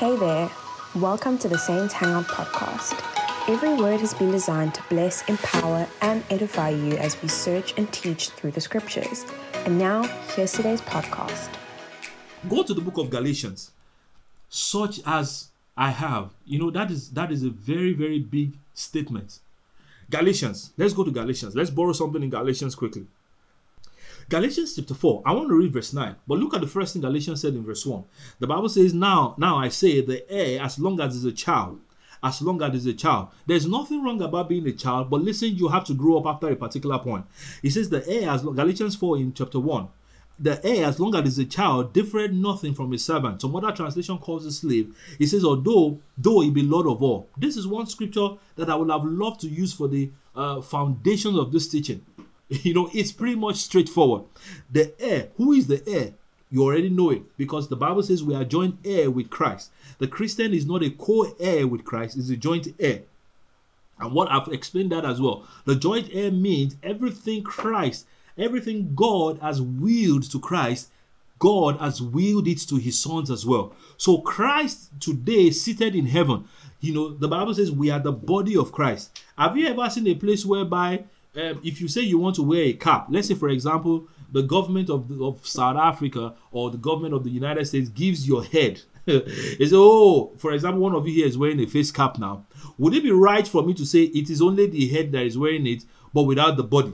Hey there, welcome to the Saints Hangout podcast. Every word has been designed to bless, empower, and edify you as we search and teach through the scriptures. And now, here's today's podcast. Go to the book of Galatians, such as I have. You know, that is that is a very, very big statement. Galatians. Let's go to Galatians. Let's borrow something in Galatians quickly. Galatians chapter 4. I want to read verse 9. But look at the first thing Galatians said in verse 1. The Bible says, Now, now I say the heir, as long as is a child, as long as is a child. There's nothing wrong about being a child, but listen, you have to grow up after a particular point. He says the heir, as Galatians 4 in chapter 1. The heir, as long as is a child, differeth nothing from a servant. Some other translation calls a slave. He says, although though he be Lord of all. This is one scripture that I would have loved to use for the uh, foundations of this teaching. You know, it's pretty much straightforward. The heir, who is the heir? You already know it because the Bible says we are joint heir with Christ. The Christian is not a co heir with Christ, is a joint heir. And what I've explained that as well. The joint heir means everything Christ, everything God has willed to Christ, God has willed it to his sons as well. So Christ today seated in heaven, you know, the Bible says we are the body of Christ. Have you ever seen a place whereby um, if you say you want to wear a cap, let's say for example, the government of, of South Africa or the government of the United States gives your head. is oh, for example, one of you here is wearing a face cap now. Would it be right for me to say it is only the head that is wearing it, but without the body?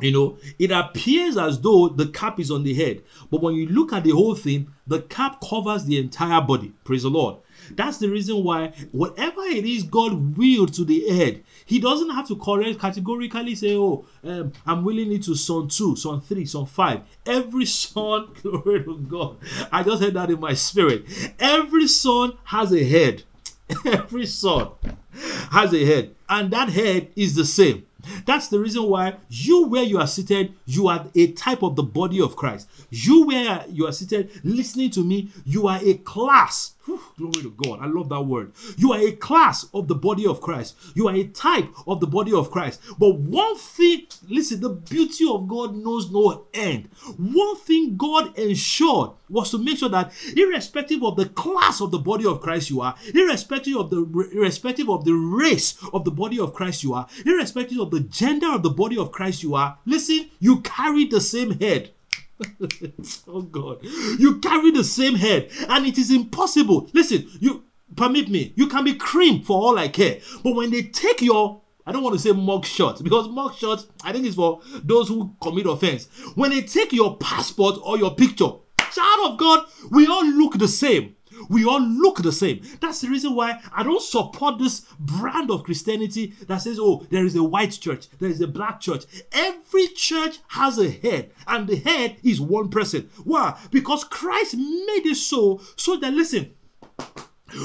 You know, it appears as though the cap is on the head, but when you look at the whole thing, the cap covers the entire body. Praise the Lord. That's the reason why whatever it is God willed to the head, He doesn't have to correct categorically say, "Oh, um, I'm willing it to son two, son three, son five. Every son, glory to God. I just heard that in my spirit. Every son has a head. Every son has a head, and that head is the same. That's the reason why you, where you are seated, you are a type of the body of Christ. You, where you are seated, listening to me, you are a class. Glory to God. I love that word. You are a class of the body of Christ. You are a type of the body of Christ. But one thing, listen, the beauty of God knows no end. One thing God ensured was to make sure that irrespective of the class of the body of Christ you are, irrespective of the irrespective of the race of the body of Christ you are, irrespective of the gender of the body of Christ you are, listen, you carry the same head. oh God. You carry the same head, and it is impossible. Listen, you permit me, you can be cream for all I care. But when they take your I don't want to say mug shots because mug shots, I think is for those who commit offense. When they take your passport or your picture, child of God, we all look the same. We all look the same. That's the reason why I don't support this brand of Christianity that says, oh, there is a white church, there is a black church. Every church has a head, and the head is one person. Why? Because Christ made it so, so that, listen,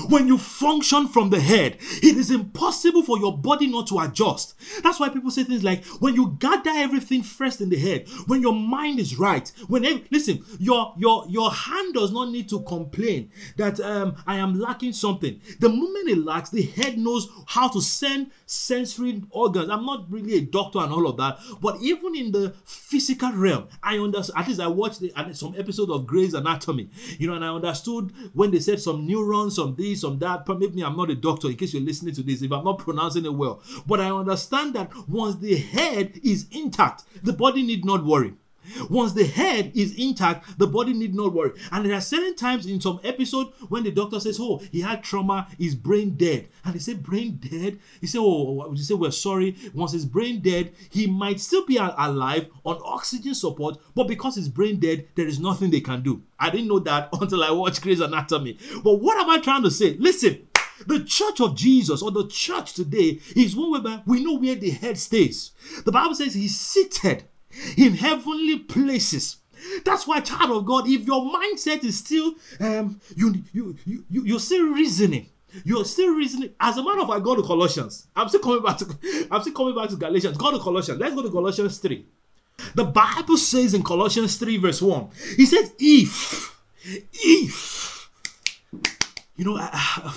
when you function from the head, it is impossible for your body not to adjust. That's why people say things like when you gather everything first in the head, when your mind is right, when listen, your your your hand does not need to complain that um, I am lacking something. The moment it lacks, the head knows how to send sensory organs. I'm not really a doctor and all of that, but even in the physical realm, I understand. At least I watched the, some episode of Grey's Anatomy, you know, and I understood when they said some neurons, some this, some that. Permit me, I'm not a doctor in case you're listening to this, if I'm not pronouncing it well. But I understand that once the head is intact, the body need not worry. Once the head is intact, the body need not worry. And there are certain times in some episode when the doctor says, "Oh, he had trauma, his brain dead," and they say, "Brain dead." He say, "Oh, oh, oh you say we're sorry." Once his brain dead, he might still be alive on oxygen support, but because his brain dead, there is nothing they can do. I didn't know that until I watched Grey's Anatomy. But what am I trying to say? Listen. The church of Jesus or the church today is one where we know where the head stays. The Bible says he's seated in heavenly places. That's why, child of God, if your mindset is still um, you, you you you you're still reasoning. You're still reasoning. As a matter of fact, go to Colossians. I'm still coming back to I'm still coming back to Galatians. Go to Colossians. Let's go to Colossians 3. The Bible says in Colossians 3, verse 1, he says, if, if, you know, uh,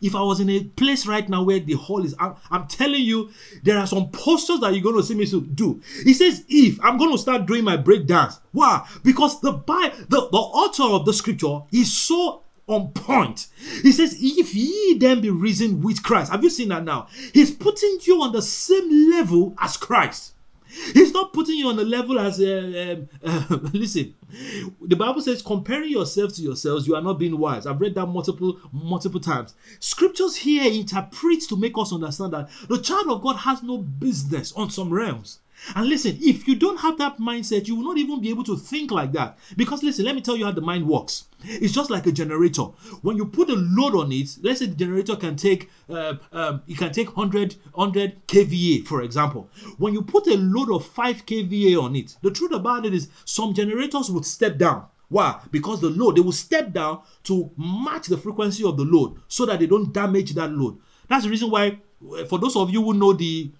if I was in a place right now where the hall is, I'm, I'm telling you, there are some posters that you're going to see me do. He says, if I'm going to start doing my break dance. Why? Because the, by the, the author of the scripture is so on point. He says, If ye then be risen with Christ. Have you seen that now? He's putting you on the same level as Christ. He's not putting you on the level as uh, um, listen. The Bible says, comparing yourself to yourselves, you are not being wise. I've read that multiple multiple times. Scriptures here interpret to make us understand that the child of God has no business on some realms. And listen, if you don't have that mindset, you will not even be able to think like that. Because listen, let me tell you how the mind works. It's just like a generator. When you put a load on it, let's say the generator can take uh, um, it can take 100 100 kVA, for example. When you put a load of 5 kVA on it, the truth about it is some generators would step down. Why? Because the load, they will step down to match the frequency of the load so that they don't damage that load. That's the reason why, for those of you who know the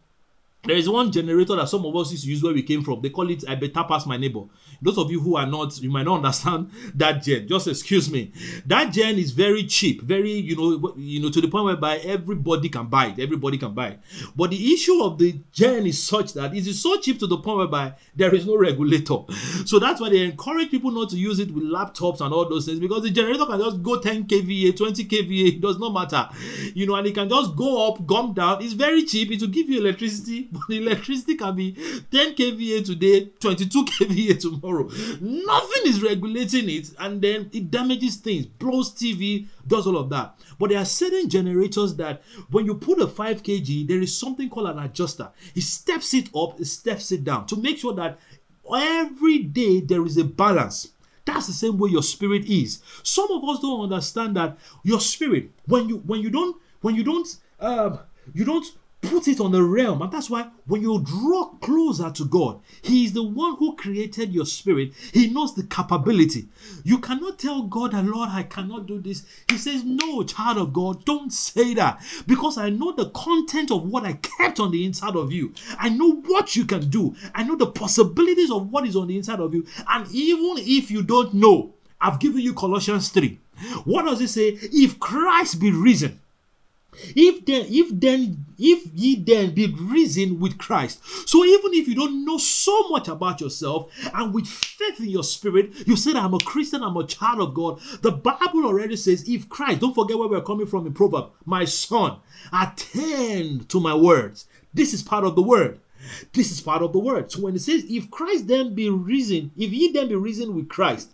there is one generator that some of us used to use where we came from. They call it I better pass my neighbor. Those of you who are not, you might not understand that gen. Just excuse me. That gen is very cheap, very, you know, you know, to the point whereby everybody can buy it. Everybody can buy it. But the issue of the gen is such that it is so cheap to the point whereby there is no regulator. So that's why they encourage people not to use it with laptops and all those things because the generator can just go 10 kVA, 20 kVA, it does not matter. You know, and it can just go up, come down. It's very cheap. It will give you electricity but electricity can be 10 kVA today, 22 kVA tomorrow. Nothing is regulating it, and then it damages things, blows TV, does all of that. But there are certain generators that when you put a 5 kg, there is something called an adjuster. It steps it up, it steps it down to make sure that every day there is a balance. That's the same way your spirit is. Some of us don't understand that your spirit, when you when you don't when you don't um you don't put it on the realm. And that's why when you draw closer to God, He is the one who created your spirit. He knows the capability. You cannot tell God, Lord, I cannot do this. He says, No, child of God, don't say that. Because I know the content of what I kept on the inside of you. I know what you can do. I know the possibilities of what is on the inside of you. And even if you don't know, I've given you Colossians 3. What does it say? If Christ be risen, if then if then if ye then be risen with christ so even if you don't know so much about yourself and with faith in your spirit you said i'm a christian i'm a child of god. The bible already says if christ don't forget where we're coming from in proverb my son attend to my words. This is part of the word. This is part of the word. So when it says if christ then be risen if ye then be risen with christ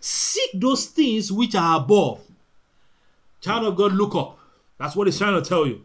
seek those things which are above. Child of god look up that's what he's trying to tell you.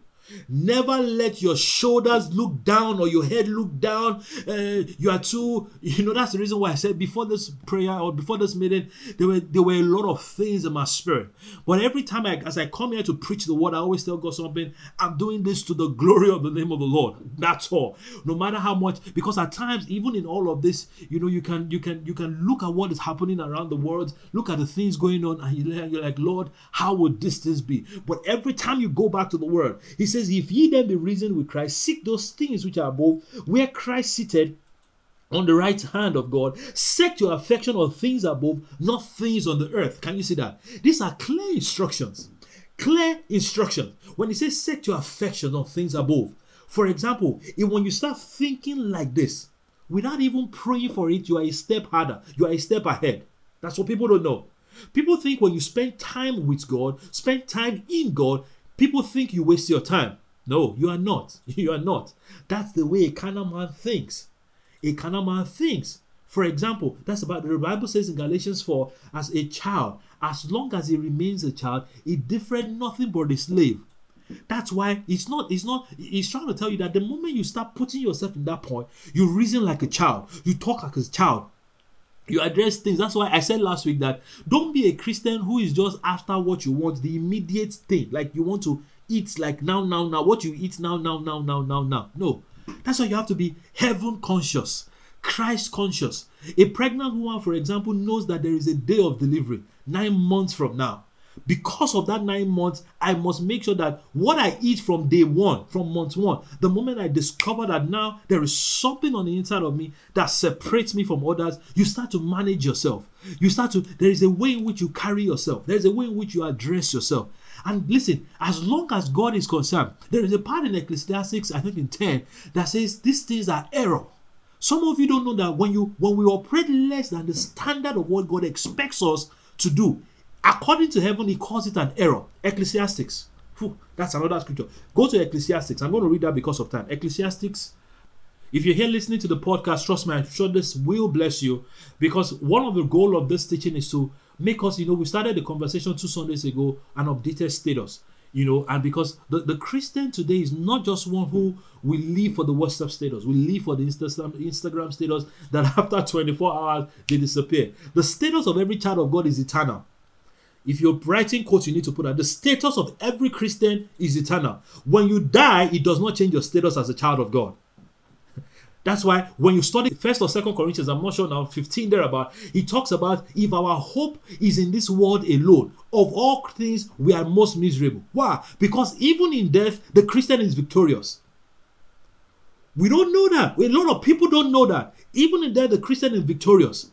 Never let your shoulders look down or your head look down. Uh, you are too, you know, that's the reason why I said before this prayer or before this meeting, there were there were a lot of things in my spirit. But every time I as I come here to preach the word, I always tell God something, I'm doing this to the glory of the name of the Lord. That's all. No matter how much, because at times, even in all of this, you know, you can you can you can look at what is happening around the world, look at the things going on, and you're like, Lord, how would this this be? But every time you go back to the word, he says says, If ye then be risen with Christ, seek those things which are above, where Christ seated on the right hand of God. Set your affection on things above, not things on the earth. Can you see that? These are clear instructions. Clear instructions. When he says set your affection on things above, for example, if when you start thinking like this, without even praying for it, you are a step harder, you are a step ahead. That's what people don't know. People think when you spend time with God, spend time in God, People think you waste your time. No, you are not. You are not. That's the way a carnal man thinks. A carnal man thinks. For example, that's about the Bible says in Galatians 4 as a child, as long as he remains a child, he different nothing but a slave. That's why it's not, it's not, he's trying to tell you that the moment you start putting yourself in that point, you reason like a child, you talk like a child, you address things. That's why I said last week that don't be a Christian who is just after what you want, the immediate thing. Like you want to eat like now, now, now. What you eat now, now, now, now, now, now. No. That's why you have to be heaven conscious, Christ conscious. A pregnant woman, for example, knows that there is a day of delivery nine months from now because of that nine months, I must make sure that what I eat from day one, from month one, the moment I discover that now there is something on the inside of me that separates me from others, you start to manage yourself. You start to, there is a way in which you carry yourself, there's a way in which you address yourself. And listen, as long as God is concerned, there is a part in Ecclesiastes, I think in 10, that says these things are error. Some of you don't know that when you when we operate less than the standard of what God expects us to do, According to heaven, he calls it an error. Ecclesiastics. Whew, that's another scripture. Go to Ecclesiastics. I'm going to read that because of time. Ecclesiastics. If you're here listening to the podcast, trust me, I'm sure this will bless you because one of the goal of this teaching is to make us, you know, we started the conversation two Sundays ago, an updated status you know and because the, the christian today is not just one who will live for the whatsapp status we live for the instagram instagram status that after 24 hours they disappear the status of every child of god is eternal if you're writing quotes you need to put that the status of every christian is eternal when you die it does not change your status as a child of god that's why when you study first or second Corinthians, I'm not sure now, 15 thereabout, he talks about if our hope is in this world alone, of all things we are most miserable. Why? Because even in death, the Christian is victorious. We don't know that. A lot of people don't know that. Even in death, the Christian is victorious.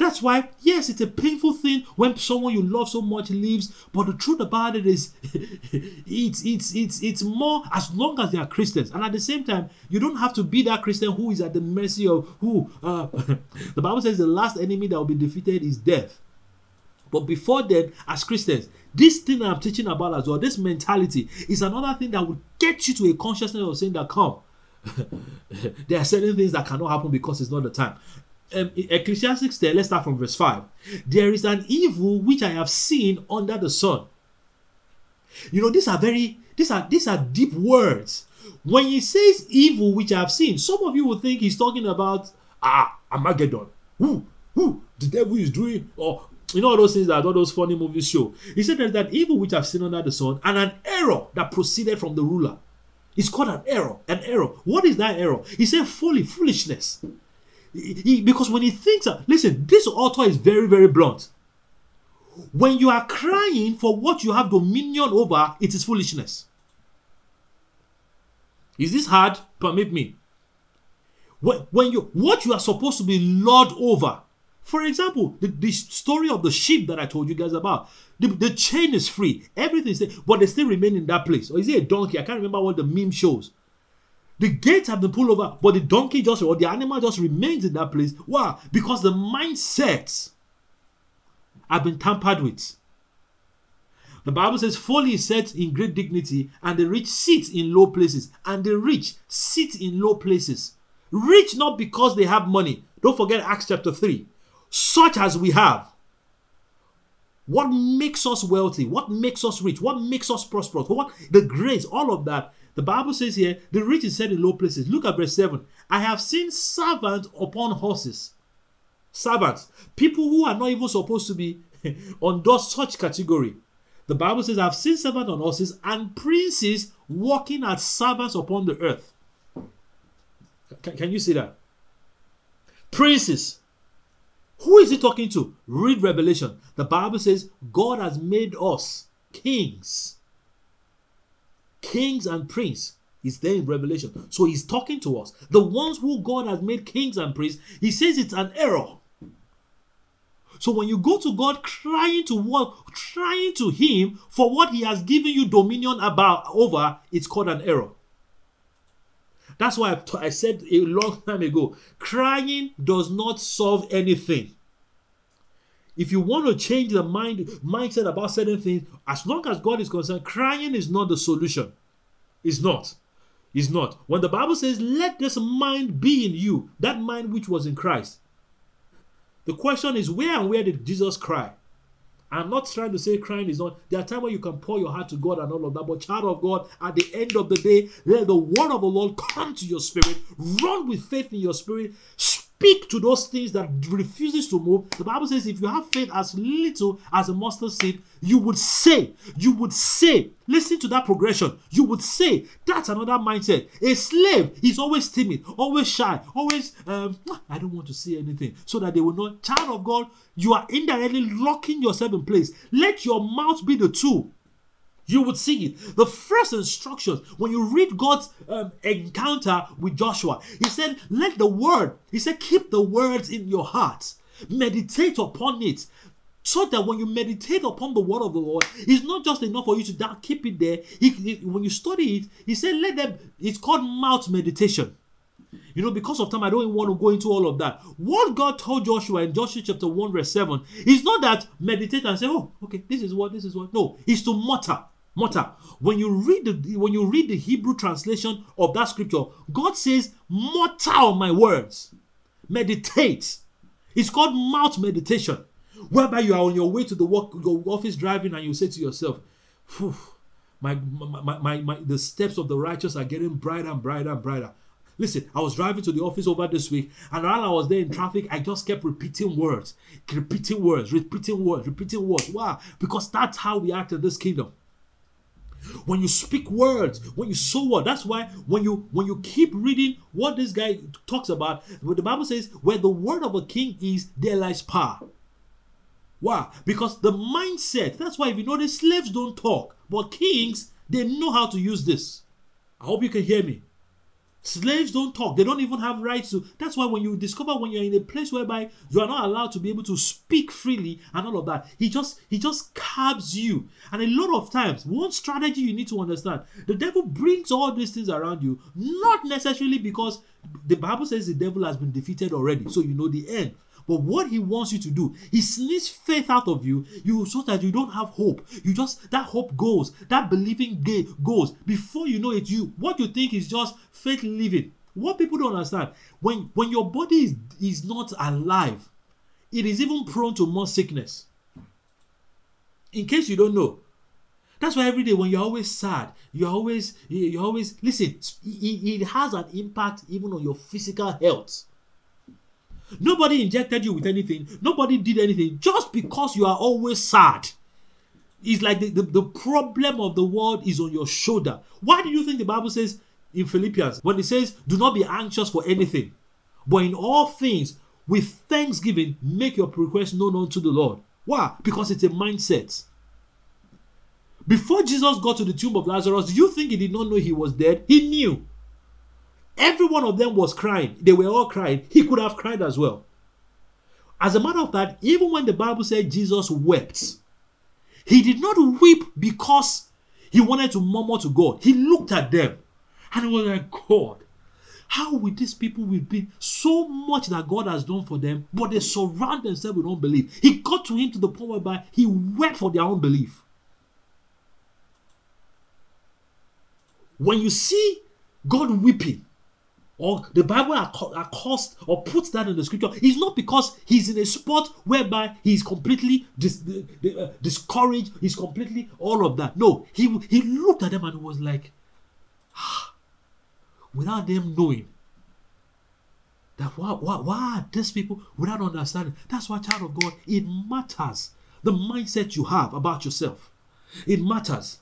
That's why, yes, it's a painful thing when someone you love so much leaves. But the truth about it is, it's it's it's it's more as long as they are Christians, and at the same time, you don't have to be that Christian who is at the mercy of who. Uh, the Bible says the last enemy that will be defeated is death. But before then, as Christians, this thing I'm teaching about as well, this mentality is another thing that will get you to a consciousness of saying that come. there are certain things that cannot happen because it's not the time um, Ecclesiastes 10, let's start from verse 5. There is an evil which I have seen under the sun. You know, these are very, these are these are deep words. When he says evil which I have seen, some of you will think he's talking about ah Armageddon. Who who the devil is doing, or you know all those things that all those funny movies show. He said there's that evil which I've seen under the sun, and an error that proceeded from the ruler. It's called an error. An error. What is that error? He said folly, foolishness. He, because when he thinks, listen, this author is very, very blunt. When you are crying for what you have dominion over, it is foolishness. Is this hard? Permit me. When, when you what you are supposed to be lord over, for example, the, the story of the sheep that I told you guys about, the, the chain is free, everything is there, but they still remain in that place. Or is it a donkey? I can't remember what the meme shows. The gates have been pulled over, but the donkey just or the animal just remains in that place. Why? Because the mindsets have been tampered with. The Bible says, Folly is set in great dignity, and the rich sit in low places. And the rich sit in low places. Rich not because they have money. Don't forget Acts chapter 3. Such as we have. What makes us wealthy? What makes us rich? What makes us prosperous? What the grace, all of that the Bible says here, the rich is set in low places. Look at verse 7. I have seen servants upon horses. Servants. People who are not even supposed to be those such category. The Bible says, I've seen servants on horses and princes walking as servants upon the earth. Can, can you see that? Princes. Who is he talking to? Read Revelation. The Bible says, God has made us kings kings and priests is there in Revelation. So he's talking to us. The ones who God has made kings and priests, he says it's an error. So when you go to God crying to what trying to him for what he has given you dominion about over, it's called an error. That's why I, t- I said a long time ago, crying does not solve anything. If you want to change the mind mindset about certain things, as long as God is concerned, crying is not the solution. It's not. It's not. When the Bible says, "Let this mind be in you," that mind which was in Christ. The question is, where and where did Jesus cry? I'm not trying to say crying is not. There are times when you can pour your heart to God and all of that. But child of God, at the end of the day, let the word of the Lord come to your spirit. Run with faith in your spirit speak to those things that refuses to move. The bible says if you have faith as little as a mustard seed you would say you would say listen to that progression. You would say that's another mindset. A slave is always timid always shy always um, i don't want to say anything. So that they will not child of god you are indirectly locking yourself in place. Let your mouth be the tool you would see it. The first instructions when you read God's um, encounter with Joshua, He said, Let the word, He said, keep the words in your heart, meditate upon it. So that when you meditate upon the word of the Lord, it's not just enough for you to keep it there. He, he, when you study it, he said, Let them, it's called mouth meditation. You know, because of time, I don't want to go into all of that. What God told Joshua in Joshua chapter 1, verse 7 is not that meditate and say, oh, okay, this is what, this is what. No, it's to mutter. Mutter. When you read the when you read the Hebrew translation of that scripture, God says, mutter on my words. Meditate. It's called mouth meditation. Whereby you are on your way to the work, your office driving, and you say to yourself, my, my, my, my, the steps of the righteous are getting brighter and brighter and brighter. Listen, I was driving to the office over this week, and while I was there in traffic, I just kept repeating words, repeating words, repeating words, repeating words. Why? Because that's how we act in this kingdom. When you speak words, when you sow word, that's why when you when you keep reading what this guy talks about, what the Bible says, where the word of a king is, there lies power. Why? Because the mindset, that's why if you notice, slaves don't talk, but kings, they know how to use this. I hope you can hear me. Slaves don't talk. They don't even have rights to. That's why when you discover when you're in a place whereby you are not allowed to be able to speak freely and all of that, he just he just cabs you. And a lot of times, one strategy you need to understand: the devil brings all these things around you, not necessarily because the Bible says the devil has been defeated already, so you know the end. But what he wants you to do, he sneaks faith out of you, you so that you don't have hope. You just that hope goes, that believing goes. Before you know it, you what you think is just faith living. What people don't understand when when your body is, is not alive, it is even prone to more sickness. In case you don't know, that's why every day when you're always sad, you're always you're always listen. It, it has an impact even on your physical health. Nobody injected you with anything. Nobody did anything. Just because you are always sad. It's like the, the, the, problem of the world is on your shoulder. Why do you think the Bible says in Philippians, when it says, do not be anxious for anything, but in all things, with thanksgiving, make your request known unto the Lord? Why? Because it's a mindset. Before Jesus got to the tomb of Lazarus, do you think he did not know he was dead? He knew. Every one of them was crying. They were all crying. He could have cried as well. As a matter of fact, even when the Bible said Jesus wept, he did not weep because he wanted to murmur to God. He looked at them and he was like, God, how will these people will be so much that God has done for them, but they surround themselves with unbelief? He got to him to the point whereby he wept for their unbelief. When you see God weeping, or the Bible accost or puts that in the scripture is not because he's in a spot whereby he's completely dis, uh, discouraged, he's completely all of that. No, he he looked at them and was like, ah, without them knowing that why, why, why are these people without understanding? That's why, child of God, it matters the mindset you have about yourself. It matters.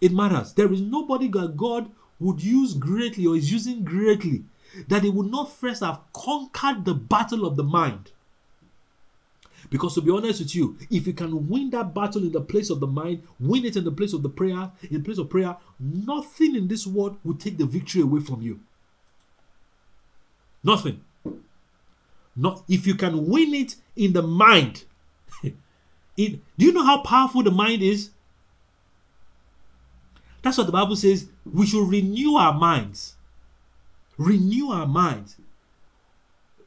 It matters. There is nobody that God would use greatly or is using greatly, that he would not first have conquered the battle of the mind. Because to be honest with you, if you can win that battle in the place of the mind, win it in the place of the prayer, in place of prayer, nothing in this world will take the victory away from you. Nothing. Not if you can win it in the mind. it, do you know how powerful the mind is? That's what the Bible says. We should renew our minds. Renew our minds.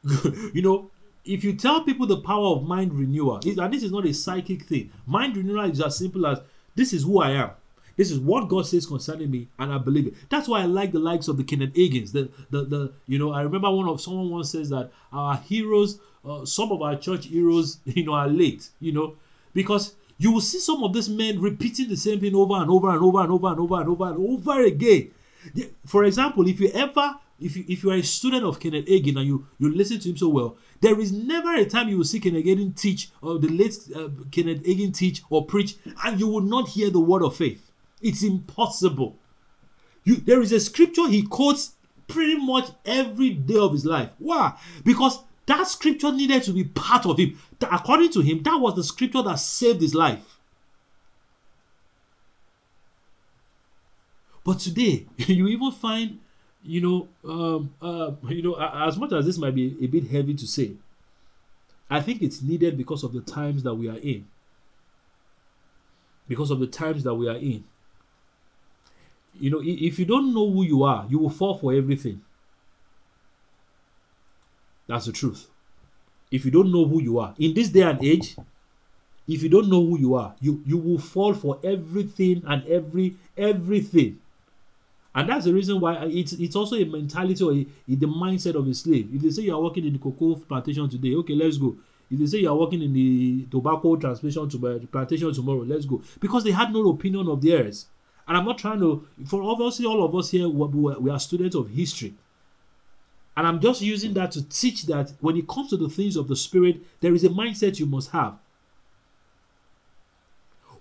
you know, if you tell people the power of mind renewal, and this is not a psychic thing, mind renewal is as simple as this is who I am. This is what God says concerning me, and I believe it. That's why I like the likes of the Kenneth Hagins. The, the, the, you know, I remember one of someone once says that our heroes, uh, some of our church heroes, you know, are late. You know, because you will see some of these men repeating the same thing over and over and over and over and over and over and over again. For example, if you ever if you, if you are a student of Kenneth Hagin and you, you listen to him so well, there is never a time you will see Kenneth Hagin teach or the late uh, Kenneth Hagin teach or preach and you will not hear the word of faith. It's impossible. You, there is a scripture he quotes pretty much every day of his life. Why? Because that scripture needed to be part of him. According to him, that was the scripture that saved his life. But today, you even find, you know, um, uh, you know, as much as this might be a bit heavy to say, I think it's needed because of the times that we are in. Because of the times that we are in. You know, if you don't know who you are, you will fall for everything. That's the truth. If you don't know who you are, in this day and age, if you don't know who you are, you, you will fall for everything and every everything. And that's the reason why it's it's also a mentality or a, a, the mindset of a slave. If they say you are working in the cocoa plantation today, okay, let's go. If they say you are working in the tobacco to uh, plantation tomorrow, let's go. Because they had no opinion of theirs. And I'm not trying to, for obviously all of us here, we, we are students of history. And I'm just using that to teach that when it comes to the things of the spirit, there is a mindset you must have.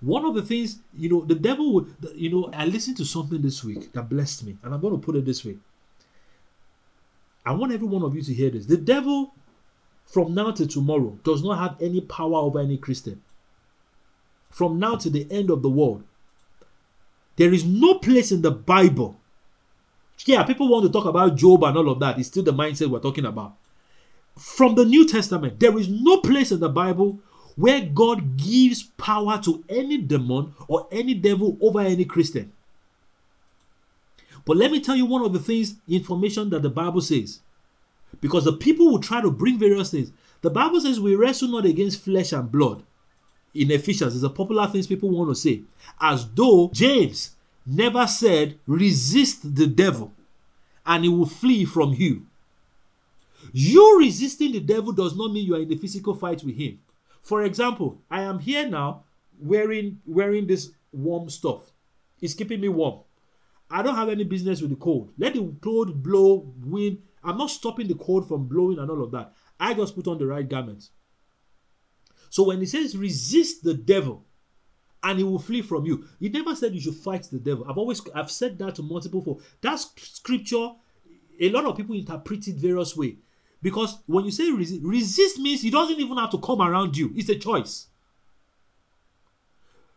One of the things, you know, the devil would, you know, I listened to something this week that blessed me, and I'm going to put it this way. I want every one of you to hear this. The devil, from now to tomorrow, does not have any power over any Christian. From now to the end of the world, there is no place in the Bible. Yeah, people want to talk about Job and all of that. It's still the mindset we're talking about. From the New Testament, there is no place in the Bible where God gives power to any demon or any devil over any Christian. But let me tell you one of the things, information that the Bible says. Because the people will try to bring various things. The Bible says we wrestle not against flesh and blood, in Ephesians is a popular thing people want to say, as though James never said, resist the devil and he will flee from you. You resisting the devil does not mean you are in a physical fight with him. For example, I am here now wearing wearing this warm stuff. It's keeping me warm. I don't have any business with the cold. Let the cold blow, wind. I'm not stopping the cold from blowing and all of that. I just put on the right garments. So when he says resist the devil and he will flee from you, he never said you should fight the devil. I've always I've said that to multiple people. That scripture, a lot of people interpret it various way. Because when you say resist, resist means he doesn't even have to come around you. It's a choice.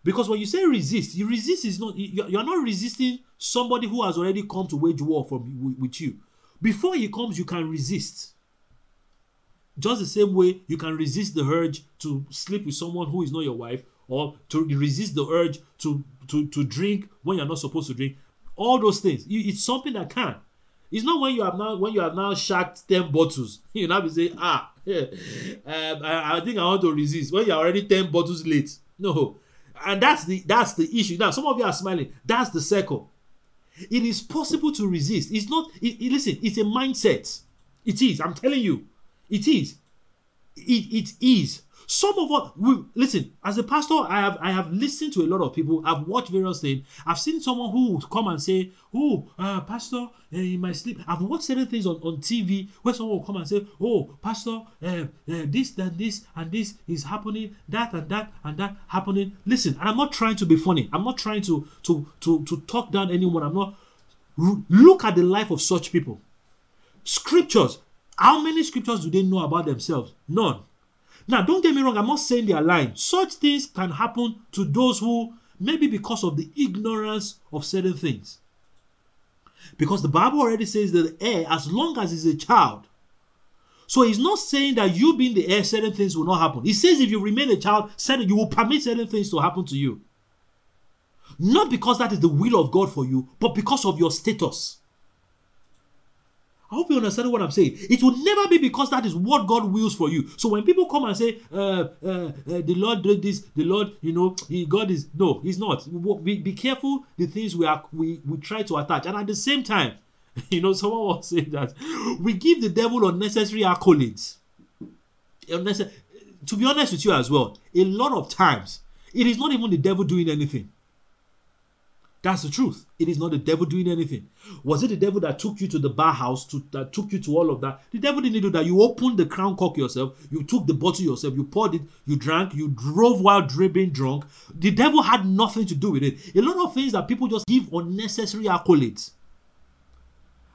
Because when you say resist, you resist is not you're not resisting somebody who has already come to wage war from with you. Before he comes, you can resist. Just the same way you can resist the urge to sleep with someone who is not your wife, or to resist the urge to, to, to drink when you're not supposed to drink. All those things. It's something that can. It's not when you have now when you have now shacked 10 bottles. You now be saying, ah, yeah, um, I, I think I want to resist. When you're already 10 bottles late. No. And that's the that's the issue. Now, some of you are smiling. That's the circle. It is possible to resist. It's not, it, it, listen, it's a mindset. It is. I'm telling you. It is. It, it is. Some of what we listen as a pastor, I have I have listened to a lot of people. I've watched various things. I've seen someone who would come and say, "Oh, uh, pastor, uh, in my sleep." I've watched certain things on, on TV where someone will come and say, "Oh, pastor, uh, this and this and this is happening, that and that and that happening." Listen, and I'm not trying to be funny. I'm not trying to to to to talk down anyone. I'm not. Look at the life of such people. Scriptures how many scriptures do they know about themselves? None. Now, don't get me wrong, I'm not saying they are lying. Such things can happen to those who, maybe because of the ignorance of certain things. Because the Bible already says that the heir, as long as he's a child, so he's not saying that you being the heir, certain things will not happen. He says if you remain a child, certain you will permit certain things to happen to you. Not because that is the will of God for you, but because of your status. I hope you understand what I'm saying. It will never be because that is what God wills for you. So when people come and say, uh, uh, uh, the Lord did this, the Lord, you know, he, God is no, He's not. Be, be careful the things we are we, we try to attach, and at the same time, you know, someone was saying that we give the devil unnecessary accolades. Unnecessary. To be honest with you as well, a lot of times it is not even the devil doing anything. That's the truth. It is not the devil doing anything. Was it the devil that took you to the bar house, to, that took you to all of that? The devil didn't do that. You opened the crown cork yourself. You took the bottle yourself. You poured it. You drank. You drove while dripping drunk. The devil had nothing to do with it. A lot of things that people just give unnecessary accolades.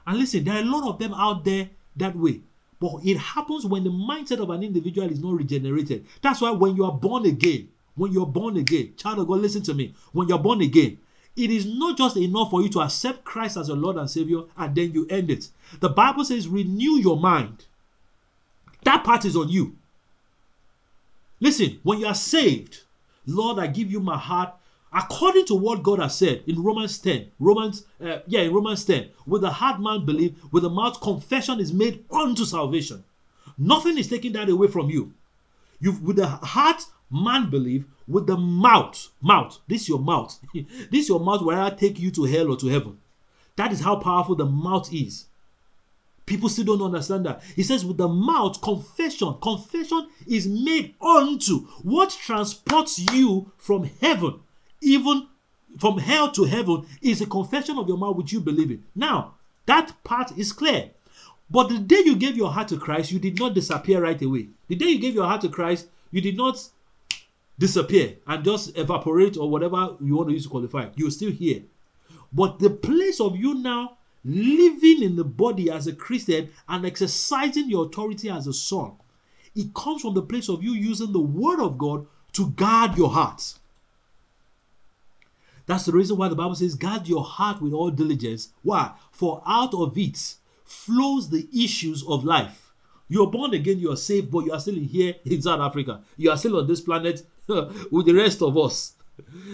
And listen, there are a lot of them out there that way. But it happens when the mindset of an individual is not regenerated. That's why when you are born again, when you're born again, child of God, listen to me. When you're born again, it is not just enough for you to accept Christ as your Lord and Savior and then you end it. The Bible says, renew your mind. That part is on you. Listen, when you are saved, Lord, I give you my heart according to what God has said in Romans 10. Romans, uh, yeah, in Romans 10. With the heart man believe, with the mouth confession is made unto salvation. Nothing is taking that away from you. You with the heart, man believe, with the mouth, mouth, this is your mouth. this your mouth will either take you to hell or to heaven. That is how powerful the mouth is. People still don't understand that. He says, with the mouth, confession, confession is made unto what transports you from heaven, even from hell to heaven, is a confession of your mouth which you believe in. Now, that part is clear. But the day you gave your heart to Christ, you did not disappear right away. The day you gave your heart to Christ, you did not disappear and just evaporate or whatever you want to use to qualify. You're still here. But the place of you now living in the body as a Christian and exercising your authority as a son, it comes from the place of you using the word of God to guard your heart. That's the reason why the Bible says, guard your heart with all diligence. Why? For out of it flows the issues of life. You're born again, you are saved, but you are still here in South Africa. You are still on this planet with the rest of us.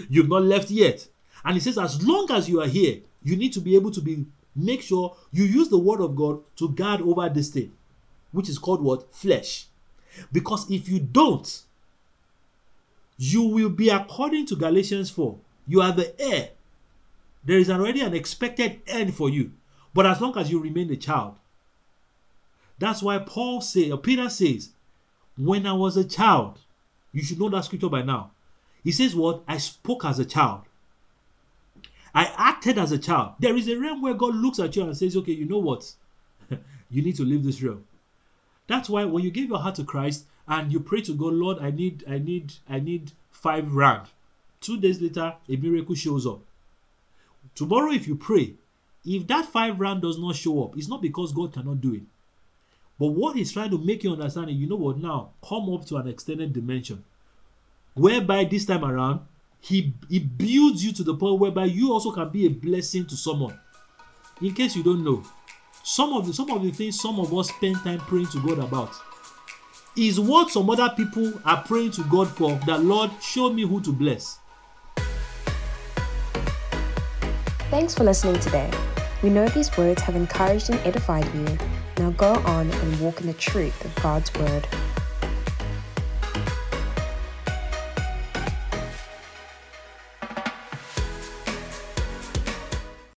You've not left yet. And he says, as long as you are here, you need to be able to be make sure you use the word of God to guard over this thing, which is called what? Flesh. Because if you don't, you will be according to Galatians 4. You are the heir. There is already an expected end for you. But as long as you remain a child, that's why Paul say, or Peter says, when I was a child, you should know that scripture by now. He says, What? I spoke as a child. I acted as a child. There is a realm where God looks at you and says, Okay, you know what? you need to leave this realm. That's why when you give your heart to Christ and you pray to God, Lord, I need, I need, I need five rand. Two days later, a miracle shows up. Tomorrow, if you pray, if that five rand does not show up, it's not because God cannot do it. But what he's trying to make you understand, is, you know what now? Come up to an extended dimension. Whereby this time around, he, he builds you to the point whereby you also can be a blessing to someone. In case you don't know, some of the some of the things some of us spend time praying to God about is what some other people are praying to God for that Lord show me who to bless. Thanks for listening today. We know these words have encouraged and edified you. Now go on and walk in the truth of God's word.